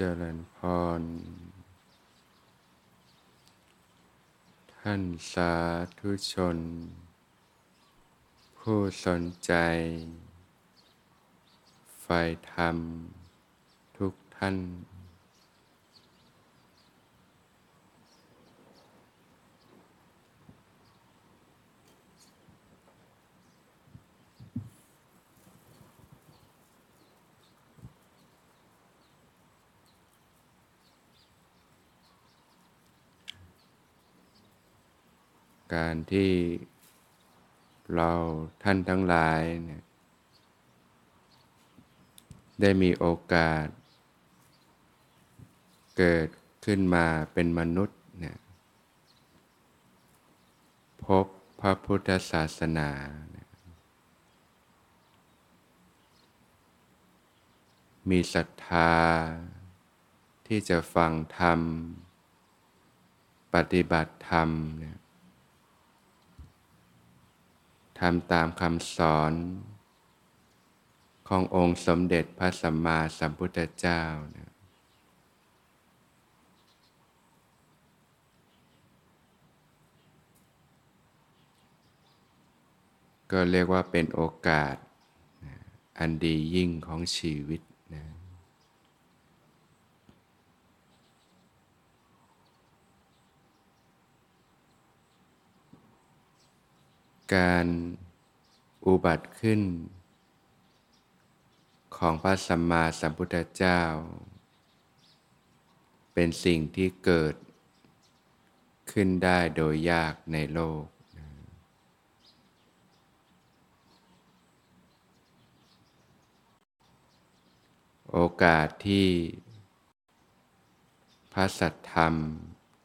เจริญพร ท่านสาธุชน ผู้สนใจใฝ่ธรรมทุกท่าน การที่เราท่านทั้งหลายเนี่ยได้มีโอกาส เกิดขึ้นมาเป็นมนุษย์เนี่ยพบพระพุทธศาสนา มีศรัทธา ที่จะฟังธรรม ปฏิบัติธรรมเนี่ย ทำตามคำสอน ขององค์สมเด็จพระสัมมาสัมพุทธเจ้านะก็เรียกว่าเป็นโอกาส อันดียิ่งของชีวิต การอุบัติขึ้น ของพระสัมมาสัมพุทธเจ้า เป็นสิ่งที่เกิดขึ้นได้โดยยากในโลก โอกาสที่พระสัทธรรม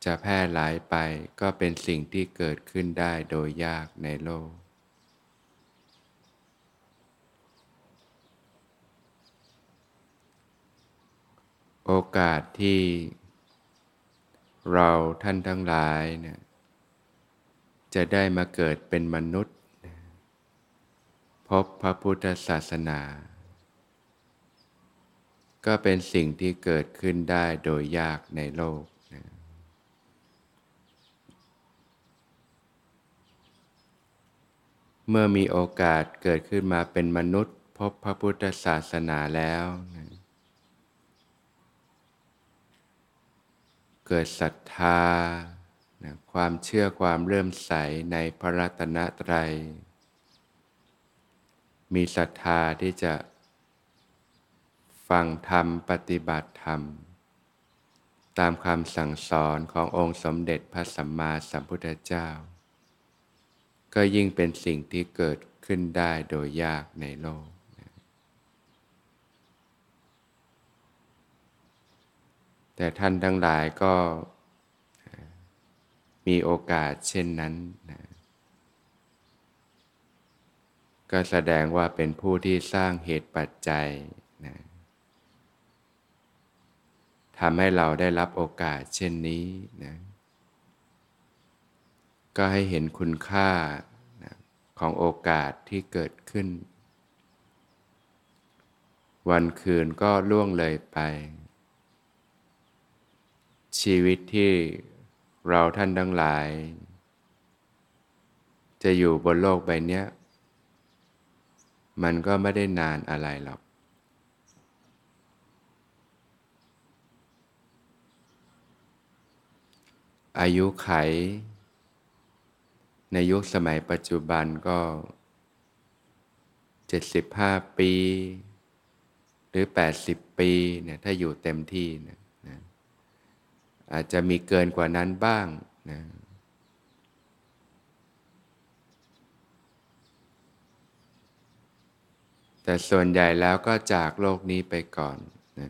จะแพร่หลายไปก็เป็นสิ่งที่เกิดขึ้นได้โดยยากในโลก โอกาสที่เราท่านทั้งหลายเนี่ยจะได้มาเกิดเป็นมนุษย์ พบพระพุทธศาสนา ก็เป็นสิ่งที่เกิดขึ้นได้โดยยากในโลก เมื่อมีโอกาสเกิดขึ้นมาเป็นมนุษย์พบพระพุทธศาสนาแล้วนะเกิดศรัทธานะความเชื่อความเริ่มใสในพระรัตนตรัย มีศรัทธาที่จะ ฟังธรรมปฏิบัติธรรม ตามคำสั่งสอนขององค์สมเด็จพระสัมมาสัมพุทธเจ้า ก็ยิ่งเป็นสิ่งที่เกิดขึ้นได้โดยยากในโลก แต่ท่านทั้งหลายก็มีโอกาสเช่นนั้นนะก็แสดงว่าเป็นผู้ที่สร้างเหตุปัจจัยนะทำให้เราได้รับโอกาสเช่นนี้นะ ก็ให้เห็นคุณค่าของโอกาสที่เกิดขึ้น วันคืนก็ล่วงเลยไป ชีวิตที่เราท่านทั้งหลาย จะอยู่บนโลกใบนี้มันก็ไม่ได้นานอะไรหรอก อายุไข ในยุคสมัยปัจจุบันก็ 75 ปี หรือ 80 ปีเนี่ยถ้าอยู่เต็มที่นะนะอาจจะมีเกินกว่านั้นบ้างนะแต่ส่วนใหญ่แล้วก็จากโลกนี้ไปก่อนนะ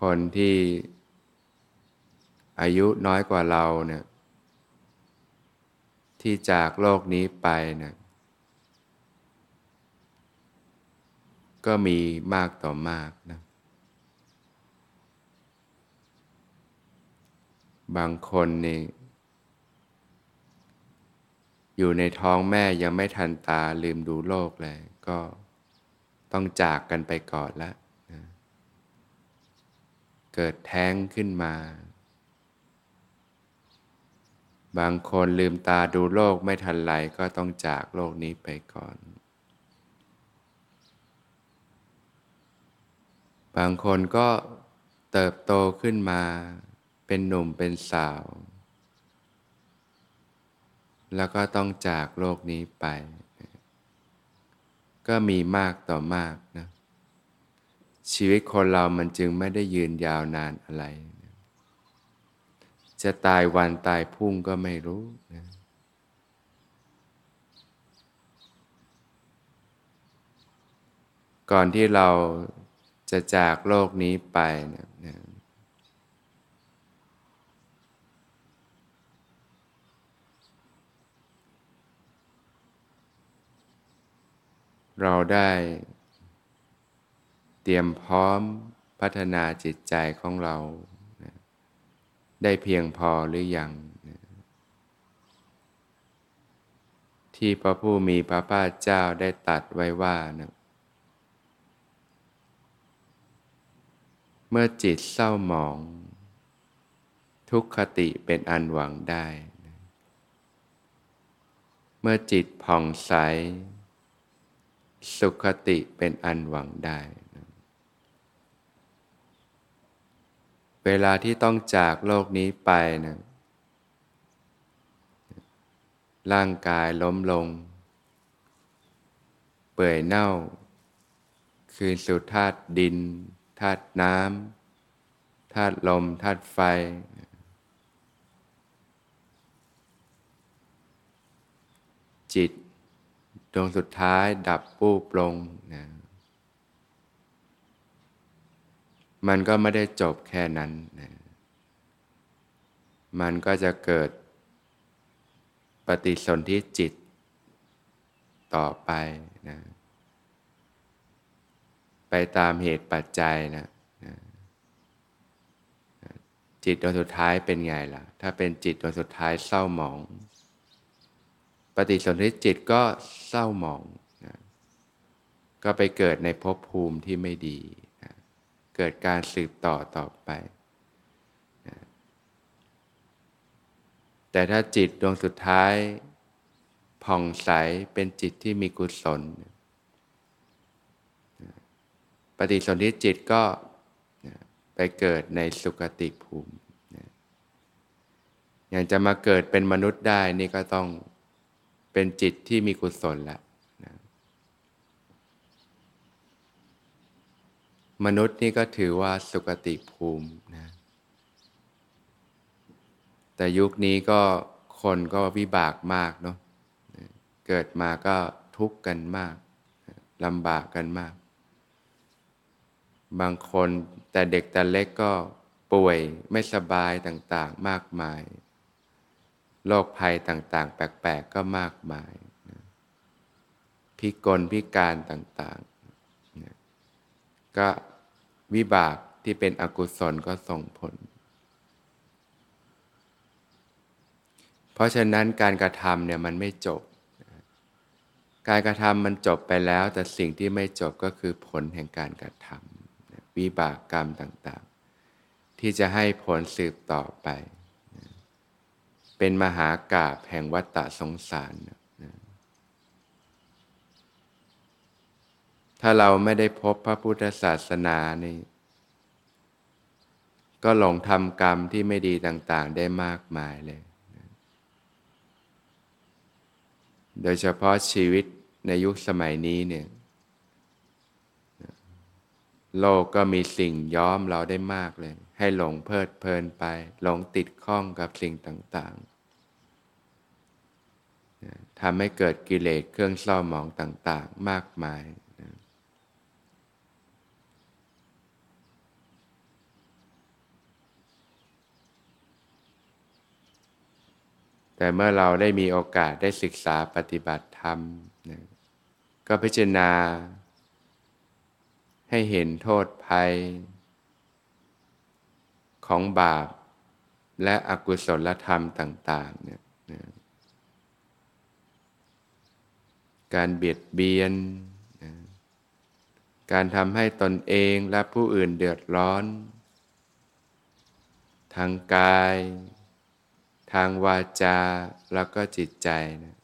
คนที่อายุน้อยกว่าเราเนี่ย ที่จากโลกนี้ไปนะก็มีมากต่อมากนะ บางคนนี่อยู่ในท้องแม่ยังไม่ทันตาลืมดูโลกเลย ก็ต้องจากกันไปก่อนล้วนะเกิดแท้งขึ้นมา บางคนลืมตาดูโลกไม่ทันไรก็ต้องจากโลกนี้ไปก่อน บางคนก็เติบโตขึ้นมาเป็นหนุ่มเป็นสาว แล้วก็ต้องจากโลกนี้ไป ก็มีมากต่อมากนะ ชีวิตคนเรามันจึงไม่ได้ยืนยาวนานอะไร จะตายวันตายพุ่งก็ไม่รู้นะก่อนที่เราจะจากโลกนี้ไปนะนะเราได้เตรียมพร้อมพัฒนาจิตใจของเรา ได้เพียงพอหรือยัง ที่พระผู้มีพระภาคเจ้าได้ตัดไว้ว่านะเมื่อจิตเศร้าหมอง ทุกขติเป็นอันหวังได้ เมื่อจิตผ่องใส สุขติเป็นอันหวังได้ เวลาที่ต้องจากโลกนี้ไปนะร่างกายล้มลง เปื่อยเน่า คืนสู่ธาตุดินธาตุน้ำธาตุลมธาตุไฟ จิตดวงสุดท้ายดับปูบลงนะ มันก็ไม่ได้จบแค่นั้นนะมันก็จะเกิดปฏิสนธิจิตต่อไปนะไปตามเหตุปัจจัยนะจิตดวงสุดท้ายเป็นไงล่ะ ถ้าเป็นจิตดวงสุดท้ายเศร้าหมอง ปฏิสนธิจิตก็เศร้าหมองนะก็ไปเกิดในภพภูมิที่ไม่ดี เกิดการสืบต่อต่อไปนะแต่ถ้าจิตดวงสุดท้าย ผ่องใสเป็นจิตที่มีกุศลนะฏิสนธิจิตก็ไปเกิดในสุคติภูมิอย่างจะมาเกิดเป็นมนุษย์ได้นี่ก็ต้องเป็นจิตที่มีกุศลละนะ มนุษย์นี่ก็ถือว่าสุคติภูมินะแต่ยุคนี้ก็คนก็วิบากมากเนาะเกิดมาก็ทุกข์กันมากลำบากกันมาก บางคนแต่เด็กแต่เล็กก็ป่วยไม่สบายต่างๆมากมายโรคภัยต่างๆ แปลกๆก็มากมายพิกลพิการต่างๆ ก็ วิบากที่เป็นอกุศลก็ส่งผล เพราะฉะนั้นการกระทำเนี่ยมันไม่จบ การกระทำมันจบไปแล้ว แต่สิ่งที่ไม่จบก็คือผลแห่งการกระทำวิบากกรรมต่างๆ ที่จะให้ผลสืบต่อไป เป็นมหากาบแห่งวัฏฏะสงสาร ถ้าเราไม่ได้พบพระพุทธศาสนานี่ ก็หลงทำกรรมที่ไม่ดีต่างๆ ได้มากมายเลย โดยเฉพาะชีวิตในยุคสมัยนี้เนี่ย โลกก็มีสิ่งย้อมเราได้มากเลย ให้หลงเพลิดเพลินไป หลงติดข้องกับสิ่งต่างๆทำให้เกิดกิเลสเครื่องเศร้าหมองต่าง ๆ มากมาย แต่เมื่อเราได้มีโอกาสได้ศึกษาปฏิบัติธรรมก็พิจารณา ให้เห็นโทษภัย ของบาป และอกุศลธรรมต่าง ๆ เนี่ยการเบียดเบียนการทำให้ตนเองและผู้อื่นเดือดร้อน ทางกาย ทางวาจาแล้วก็จิตใจนะ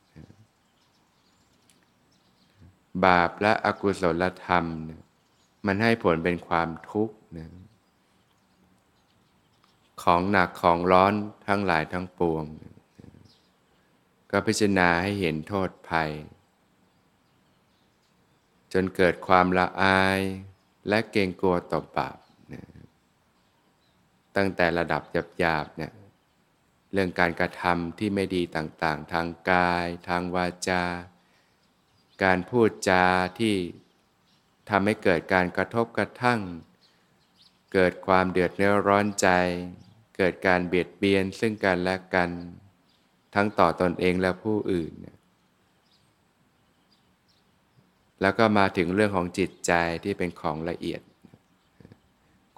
บาปและอกุศลธรรมนะมันให้ผลเป็นความทุกข์นะของหนักของร้อนทั้งหลายทั้งปวงนะก็พิจารณาให้เห็นโทษภัย จนเกิดความละอายและเกรงกลัวต่อบาปนะตั้งแต่ระดับหยาบๆเนี่ย เรื่องการกระทำที่ไม่ดีต่างๆ ทางกาย ทางวาจา การพูดจาที่ทำให้เกิดการกระทบกระทั่ง เกิดความเดือดเนื้อร้อนใจ เกิดการเบียดเบียนซึ่งกันและกัน ทั้งต่อตอนเองและผู้อื่น แล้วก็มาถึงเรื่องของจิตใจที่เป็นของละเอียด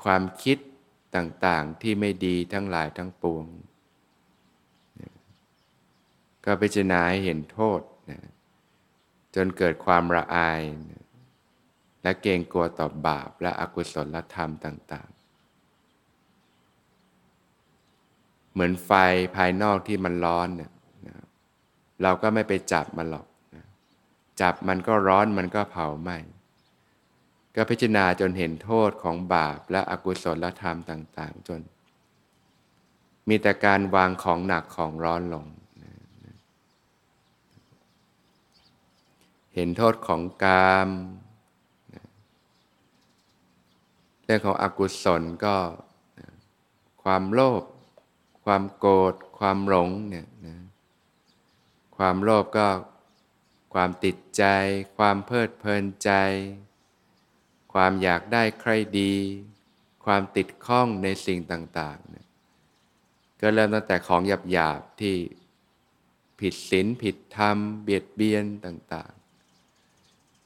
ความคิดต่างๆที่ไม่ดีทั้งหลายทั้งปวง ก็พิจารณาให้เห็นโทษจนเกิดความระอายและเกรงกลัวต่อบาปและอกุศลธรรมต่าง ๆ เหมือนไฟภายนอกที่มันร้อนเนี่ยนะเราก็ไม่ไปจับมันหรอกนะจับมันก็ร้อนมันก็เผาไหม้ก็พิจารณาจนเห็นโทษของบาปและอกุศลธรรมต่าง ๆ จน มีแต่การวางของหนักของร้อนลงนะเห็นโทษของกามเรื่องของอกุศลก็ความโลภความโกรธความหลงเนี่ยนะความโลภก็ความติดใจ ความเพลิดเพลินใจ ความอยากได้ใครดี ความติดข้องในสิ่งต่างๆเนี่ยก็เริ่มตั้งแต่ของหยาบๆที่ผิดศีลผิดธรรม เบียดเบียนต่าง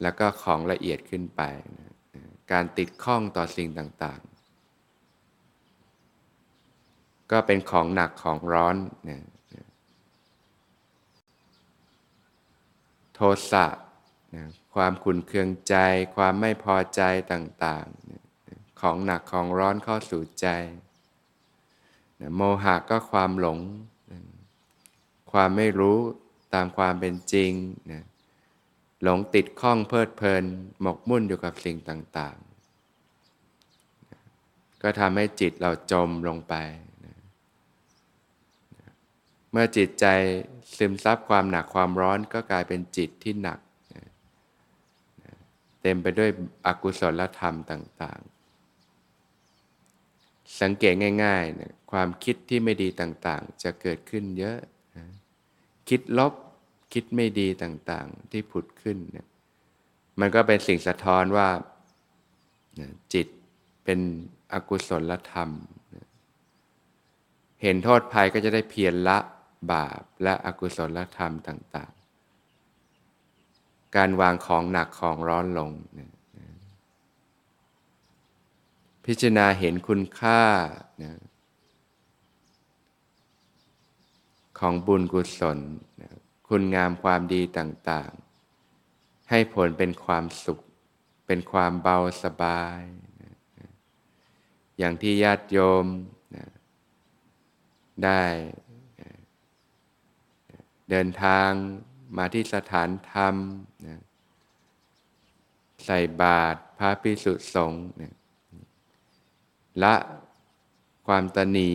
แล้วก็ของละเอียดขึ้นไปนะการติดข้องต่อสิ่งต่างๆ ก็เป็นของหนักของร้อนนะโทสะนะความขุนเคืองใจ ความไม่พอใจต่างๆนะของหนักของร้อนเข้าสู่ใจนะโมหะก็ความหลงนะความไม่รู้ตามความเป็นจริงนะ หลงติดข้องเพลิดเพลิน หมกมุ่นอยู่กับสิ่งต่างๆ ก็ทำให้จิตเราจมลงไป เมื่อจิตใจซึมซับความหนักความร้อนก็กลายเป็นจิตที่หนัก เต็มไปด้วยอกุศลธรรมต่างๆ สังเกตง่ายๆนะความคิดที่ไม่ดีต่างๆ จะเกิดขึ้นเยอะนะคิดลบ คิดไม่ดีต่างๆที่ผุดขึ้นเนี่ยมันก็เป็นสิ่งสะท้อนว่าจิตเป็นอกุศลธรรม เห็นโทษภัยก็จะได้เพียรละบาปและอกุศลธรรมต่าง ๆ การวางของหนักของร้อนลง พิจารณาเห็นคุณค่าของบุญกุศลนะ คุณงามความดีต่างๆ ให้ผลเป็นความสุข เป็นความเบาสบาย อย่างที่ญาติโยมได้เดินทางมาที่สถานธรรมนะใส่บาตรพระพิสุสงฆ์นะละความตนี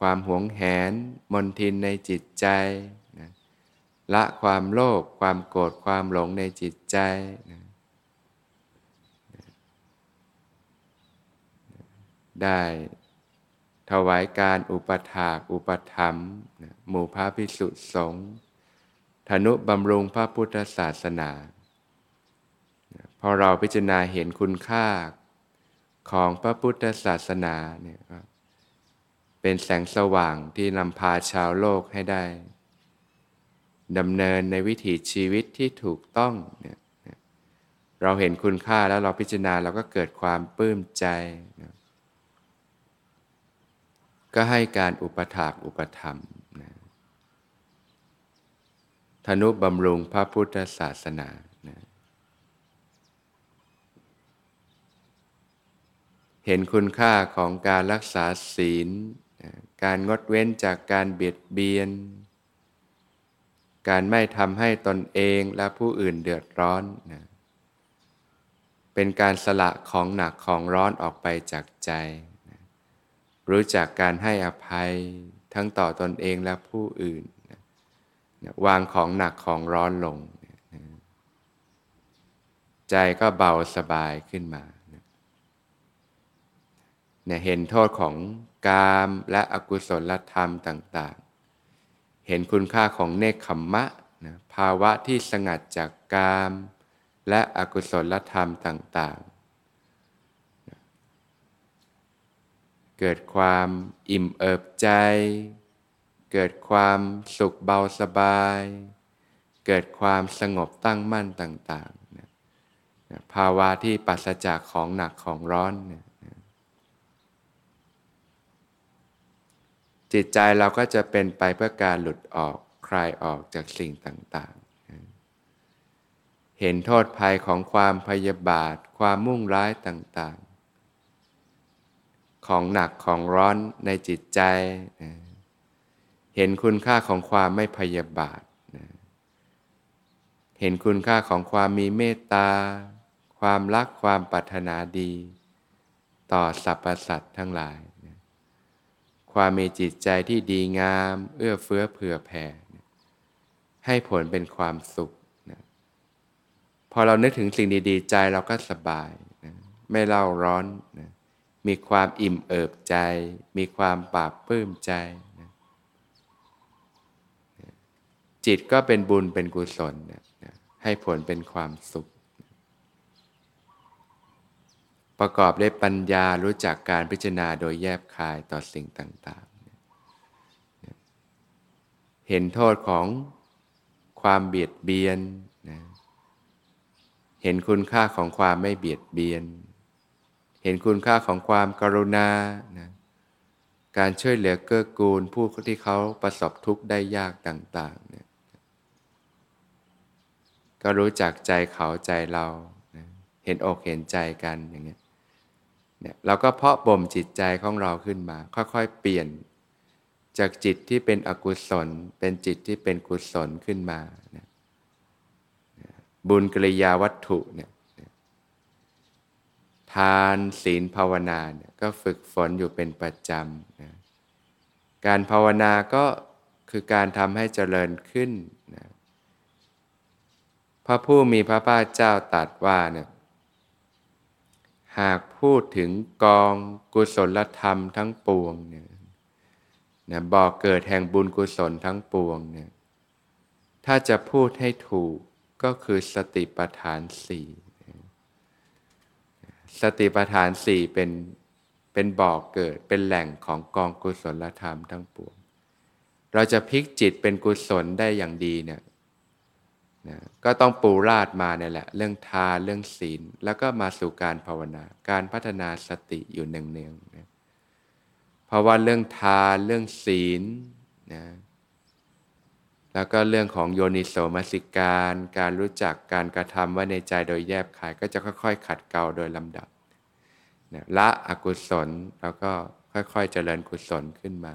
ความหวงแหน มนทินในจิตใจ ละความโลภความโกรธความหลงในจิตใจนะได้ถวายการอุปถากอุปธรรมหมู่พระภิกษุสงฆ์ธนุบำรุงพระพุทธศาสนาพอเราพิจารณาเห็นคุณค่าของพระพุทธศาสนาเนี่ยเป็นแสงสว่างที่นำพาชาวโลกให้ได้ ดำเนินในวิถีชีวิตที่ถูกต้องเนี่ยเราเห็นคุณค่าแล้วเราพิจารณาเราก็เกิดความปลื้มใจนะก็ให้การอุปถากอุปธรรมนะธนุบำรุงพระพุทธศาสนานะเห็นคุณค่าของการรักษาศีลการงดเว้นจากการเบียดเบียน การไม่ทำให้ตนเองและผู้อื่นเดือดร้อนนะเป็นการสละของหนักของร้อนออกไปจากใจนะรู้จักการให้อภัยทั้งต่อตนเองและผู้อื่นนะนะวางของหนักของร้อนลงนะใจก็เบาสบายขึ้นมานี่ยเห็นโทษของกามและอกุศลธรรมต่างๆ เห็นคุณค่าของเนคขมมะนะภาวะที่สงัดจากกาม และอกุศลธรรมต่าง ๆ เกิดความอิ่มเอิบใจ เกิดความสุขเบาสบาย เกิดความสงบตั้งมั่นต่างๆนะภาวะที่ปัสจากของหนักของร้อนนี่ย จิตใจเราก็จะเป็นไปเพื่อการหลุดออกคลายออกจากสิ่งต่างๆ เห็นโทษภัยของความพยาบาท ความมุ่งร้ายต่างๆ ของหนักของร้อนในจิตใจ เห็นคุณค่าของความไม่พยาบาท เห็นคุณค่าของความมีเมตตา ความรักความปรารถนาดี ต่อสรรพสัตว์ทั้งหลาย ความมีจิตใจที่ดีงาม เอื้อเฟื้อเผื่อแผ่ ให้ผลเป็นความสุขนะพอเรานึกถึงสิ่งดีๆ ใจเราก็สบายนะไม่เล่าร้อนนะมีความอิ่มเอิบใจ มีความปราบปลื้มใจนะจิตก็เป็นบุญเป็นกุศลนะให้ผลเป็นความสุข ประกอบด้วยปัญญารู้จักการพิจารณาโดยแยบคายต่อสิ่งต่างๆ เห็นโทษของความเบียดเบียนนะเห็นคุณค่าของความไม่เบียดเบียน เห็นคุณค่าของความกรุณานะการช่วยเหลือเกื้อกูลผู้ที่เขาประสบทุกข์ได้ยากต่างๆเนี่ยก็รู้จักใจเขาใจเรานะเห็นอกเห็นใจกันอย่างเงี้ย เนี่ยเราก็เพาะบ่มจิตใจของเราขึ้นมา ค่อยๆ เปลี่ยน จากจิตที่เป็นอกุศล เป็นจิตที่เป็นกุศลขึ้นมาบุญกิริยาวัตถุเนี่ยทานศีลภาวนาเนี่ยก็ฝึกฝนอยู่เป็นประจำนะการภาวนาก็คือการทำให้เจริญขึ้นนะพระผู้มีพระภาคเจ้าตรัสว่าเนี่ย หากพูดถึงกองกุศลธรรมทั้งปวงเนี่ยนะบอกเกิดแห่งบุญกุศลทั้งปวงเนี่ยถ้าจะพูดให้ถูกก็คือสติปัฏฐานสี่สติปัฏฐานสี่เป็นเป็นบ่อกเกิดเป็นแหล่งของกองกุศลธรรมทั้งปวง เราจะพลิกจิตเป็นกุศลได้อย่างดีเนี่ย นะก็ต้องปูราดมาเนี่ยแหละ เรื่องทานเรื่องศีล แล้วก็มาสู่การภาวนา การพัฒนาสติอยู่เนืองๆนะเพราะว่าเรื่องทานเรื่องศีลนะแล้วก็เรื่องของโยนิโสมสิการ การรู้จักการกระทำว่าในใจโดยแยบคายก็จะค่อย ๆ ขัดเกลาโดยลำดับนะละอกุศลแล้วก็ค่อย ๆ เจริญกุศลขึ้นมา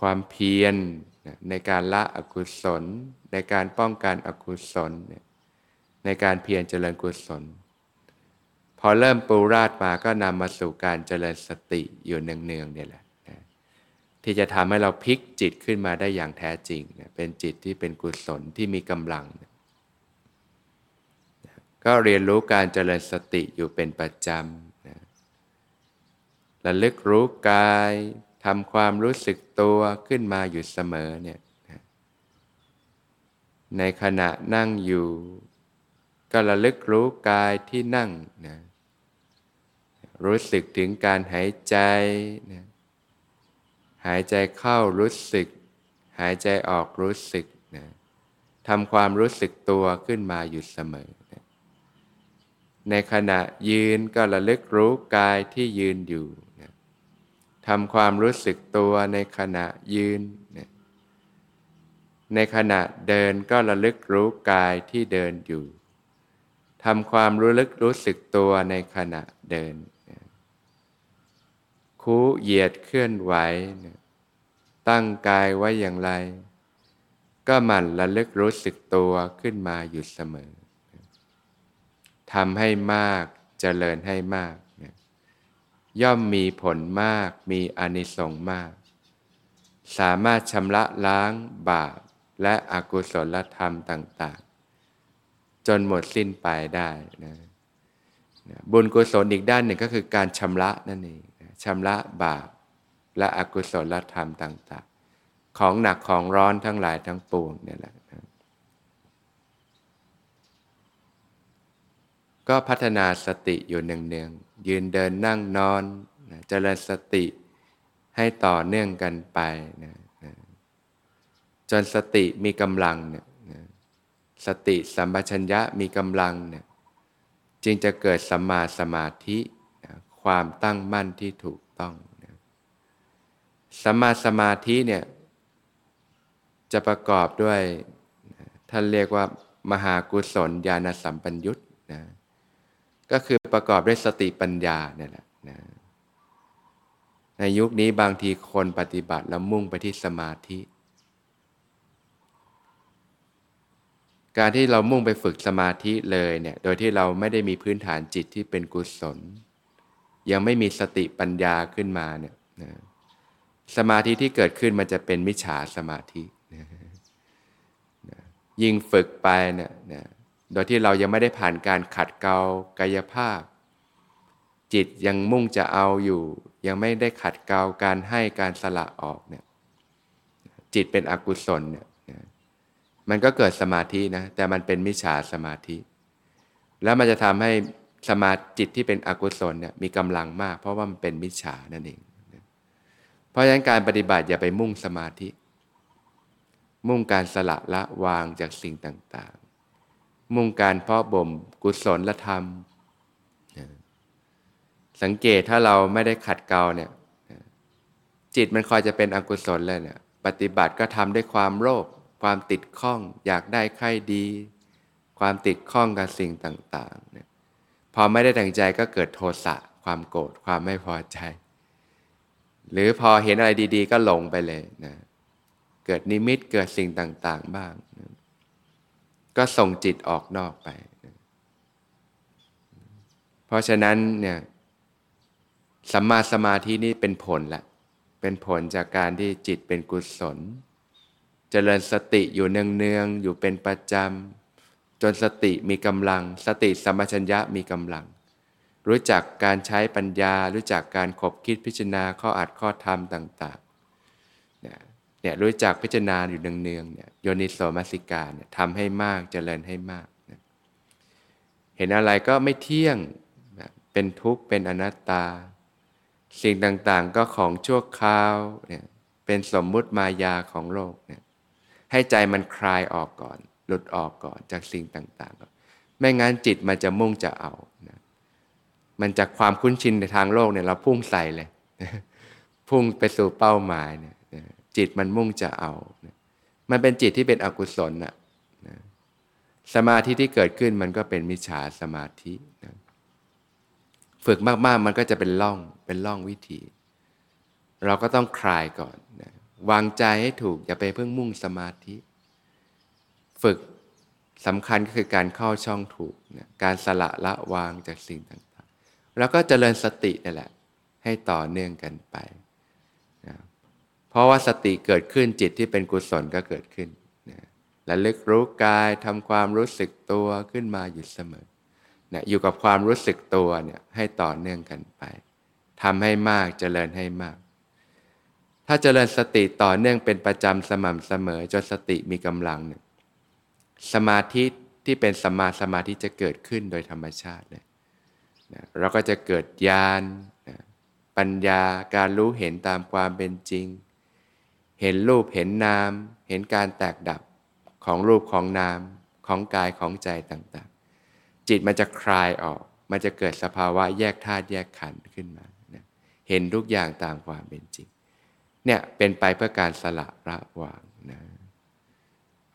ความเพียร ในการละอกุศล ในการป้องกันอกุศล ในการเพียรเจริญกุศล พอเริ่มปูราดมาก็นำมาสู่การเจริญสติอยู่เนืองๆเนี่ยแหละที่จะทำให้เราพลิกจิตขึ้นมาได้อย่างแท้จริง เป็นจิตที่เป็นกุศลที่มีกำลัง ก็เรียนรู้การเจริญสติอยู่เป็นประจำระลึกรู้กาย ทำความรู้สึกตัวขึ้นมาอยู่เสมอเนี่ยในขณะนั่งอยู่ ก็ระลึกรู้กายที่นั่งนะรู้สึกถึงการหายใจนะหายใจเข้ารู้สึก หายใจออกรู้สึกนะทำความรู้สึกตัวขึ้นมาอยู่เสมอนะในขณะยืนก็ระลึกรู้กายที่ยืนอยู่ ทำความรู้สึกตัวในขณะยืน ในขณะเดินก็ระลึกรู้กายที่เดินอยู่ทำความรู้ลึกรู้สึกตัวในขณะเดินคคูเหยียดเคลื่อนไหว ตั้งกายไว้อย่างไร ก็หมั่นระลึกรู้สึกตัวขึ้นมาอยู่เสมอทำให้มากจเจริญให้มาก ย่อมมีผลมากมีอนิสงส์มาก สามารถชำระล้างบาปและอกุศลธรรมต่าง ๆ จนหมดสิ้นไปได้นะบุญกุศลอีกด้านหนึ่งก็คือการชำระนั่นเองชำระบาปและอกุศลธรรมต่าง ๆ ของหนักของร้อนทั้งหลายทั้งปวงเนี่ยแหละก็พัฒนาสติอยู่เนืองๆ ยืนเดินนั่งนอนเจริญสติให้ต่อเนื่องกันไปนะจนสติมีกำลังเนี่ยสติสัมปชัญญะมีกำลังเนี่ยจึงจะเกิดสัมมาสมาธิความตั้งมั่นที่ถูกต้องสัมมาสมาธิเนี่ยจะประกอบด้วยท่านเรียกว่ามหากุศลญาณสัมปัญยุต ก็คือประกอบด้วยสติปัญญาเนี่ยแหละนะในยุคนี้บางทีคนปฏิบัติแล้วมุ่งไปที่สมาธิ การที่เรามุ่งไปฝึกสมาธิเลยเนี่ยโดยที่เราไม่ได้มีพื้นฐานจิตที่เป็นกุศล ยังไม่มีสติปัญญาขึ้นมาเนี่ยนะสมาธิที่เกิดขึ้นมันจะเป็นมิจฉาสมาธิยิ่งฝึกไปเนี่ย โดยที่เรายังไม่ได้ผ่านการขัดเกลากายภาพ จิตยังมุ่งจะเอาอยู่ ยังไม่ได้ขัดเกลาการให้การสละออกเนี่ยจิตเป็นอกุศลเนี่ยมันก็เกิดสมาธินะแต่มันเป็นมิจฉาสมาธิ แล้วมันจะทำให้สมาจิตที่เป็นอกุศลเนี่ยมีกำลังมาก เพราะว่ามันเป็นมิจฉานั่นเอง เพราะฉะนั้นการปฏิบัติอย่าไปมุ่งสมาธิ มุ่งการสละละวางจากสิ่งต่าง มุ่งการเพาะบ่มกุศลธรรม สังเกตถ้าเราไม่ได้ขัดเกลาเนี่ยจิตมันคอยจะเป็นอกุศลเลยเนี่ยปฏิบัติก็ทำด้วยความโลภความติดข้อง อยากได้ใครดี ความติดข้องกับสิ่งต่างๆเนี่ยพอไม่ได้ดังใจก็เกิดโทสะความโกรธความไม่พอใจ หรือพอเห็นอะไรดี ๆ ก็หลงไปเลยนะเกิดนิมิตเกิดสิ่งต่าง ๆ บ้างนะ ก็ส่งจิตออกนอกไป เพราะฉะนั้นเนี่ยสัมมาสมาธินี่เป็นผลละเป็นผลจากการที่จิตเป็นกุศล เจริญสติอยู่เนืองๆอยู่เป็นประจำ จนสติมีกำลัง สติสัมปชัญญะมีกำลัง รู้จักการใช้ปัญญา รู้จักการขบคิดพิจารณาข้ออัดข้อธรรมต่าง เนี่ยรู้จักพิจารณาอยู่เนืองๆเนี่ยโยนิโสมัสิกาเนี่ยทำให้มากเจริญให้มากนะเห็นอะไรก็ไม่เที่ยงนะเป็นทุกข์เป็นอนัตตา สิ่งต่างๆก็ของชั่วคราวเนี่ยเป็นสมมุติมายาของโลกเนี่ยให้ใจมันคลายออกก่อน หลุดออกก่อนจากสิ่งต่างๆไม่งั้นจิตมันจะมุ่งจะเอานะมันจากความคุ้นชินในทางโลกเนี่ยเราพุ่งใส่เลย พุ่งไปสู่เป้าหมายเนี่ย จิตมันมุ่งจะเอา มันเป็นจิตที่เป็นอกุศลน่ะสมาธิที่เกิดขึ้นมันก็เป็นมิจฉาสมาธินะฝึกมากๆ มันก็จะเป็นล่องเป็นล่องวิธี เราก็ต้องคลายก่อนนะวางใจให้ถูก อย่าไปเพิ่งมุ่งสมาธิ ฝึกสำคัญก็คือการเข้าช่องถูกนะการสละละวางจากสิ่งต่างแล้วก็เจริญสตินี่แหละ ให้ต่อเนื่องกันไป เพราะว่าสติเกิดขึ้นจิตที่เป็นกุศลก็เกิดขึ้นนะและลึกรู้กายทำความรู้สึกตัวขึ้นมาอยู่เสมอนะอยู่กับความรู้สึกตัวเนี่ยให้ต่อเนื่องกันไปทำให้มากเจริญให้มาก ถ้าเจริญสติต่อเนื่องเป็นประจำสม่ำเสมอจนสติมีกำลังเนี่ยสมาธิที่เป็นสมาสมาธิจะเกิดขึ้นโดยธรรมชาติเลยนะเราก็จะเกิดญาณนะปัญญาการรู้เห็นตามความเป็นจริง เห็นรูปเห็นนาม เห็นการแตกดับของรูปของนามของกายของใจต่างๆ จิตมันจะคลายออก มันจะเกิดสภาวะแยกธาตุแยกขันธ์ขึ้นมานะเห็นทุกอย่างตามความเป็นจริง เนี่ยเป็นไปเพื่อการสละระวางนะ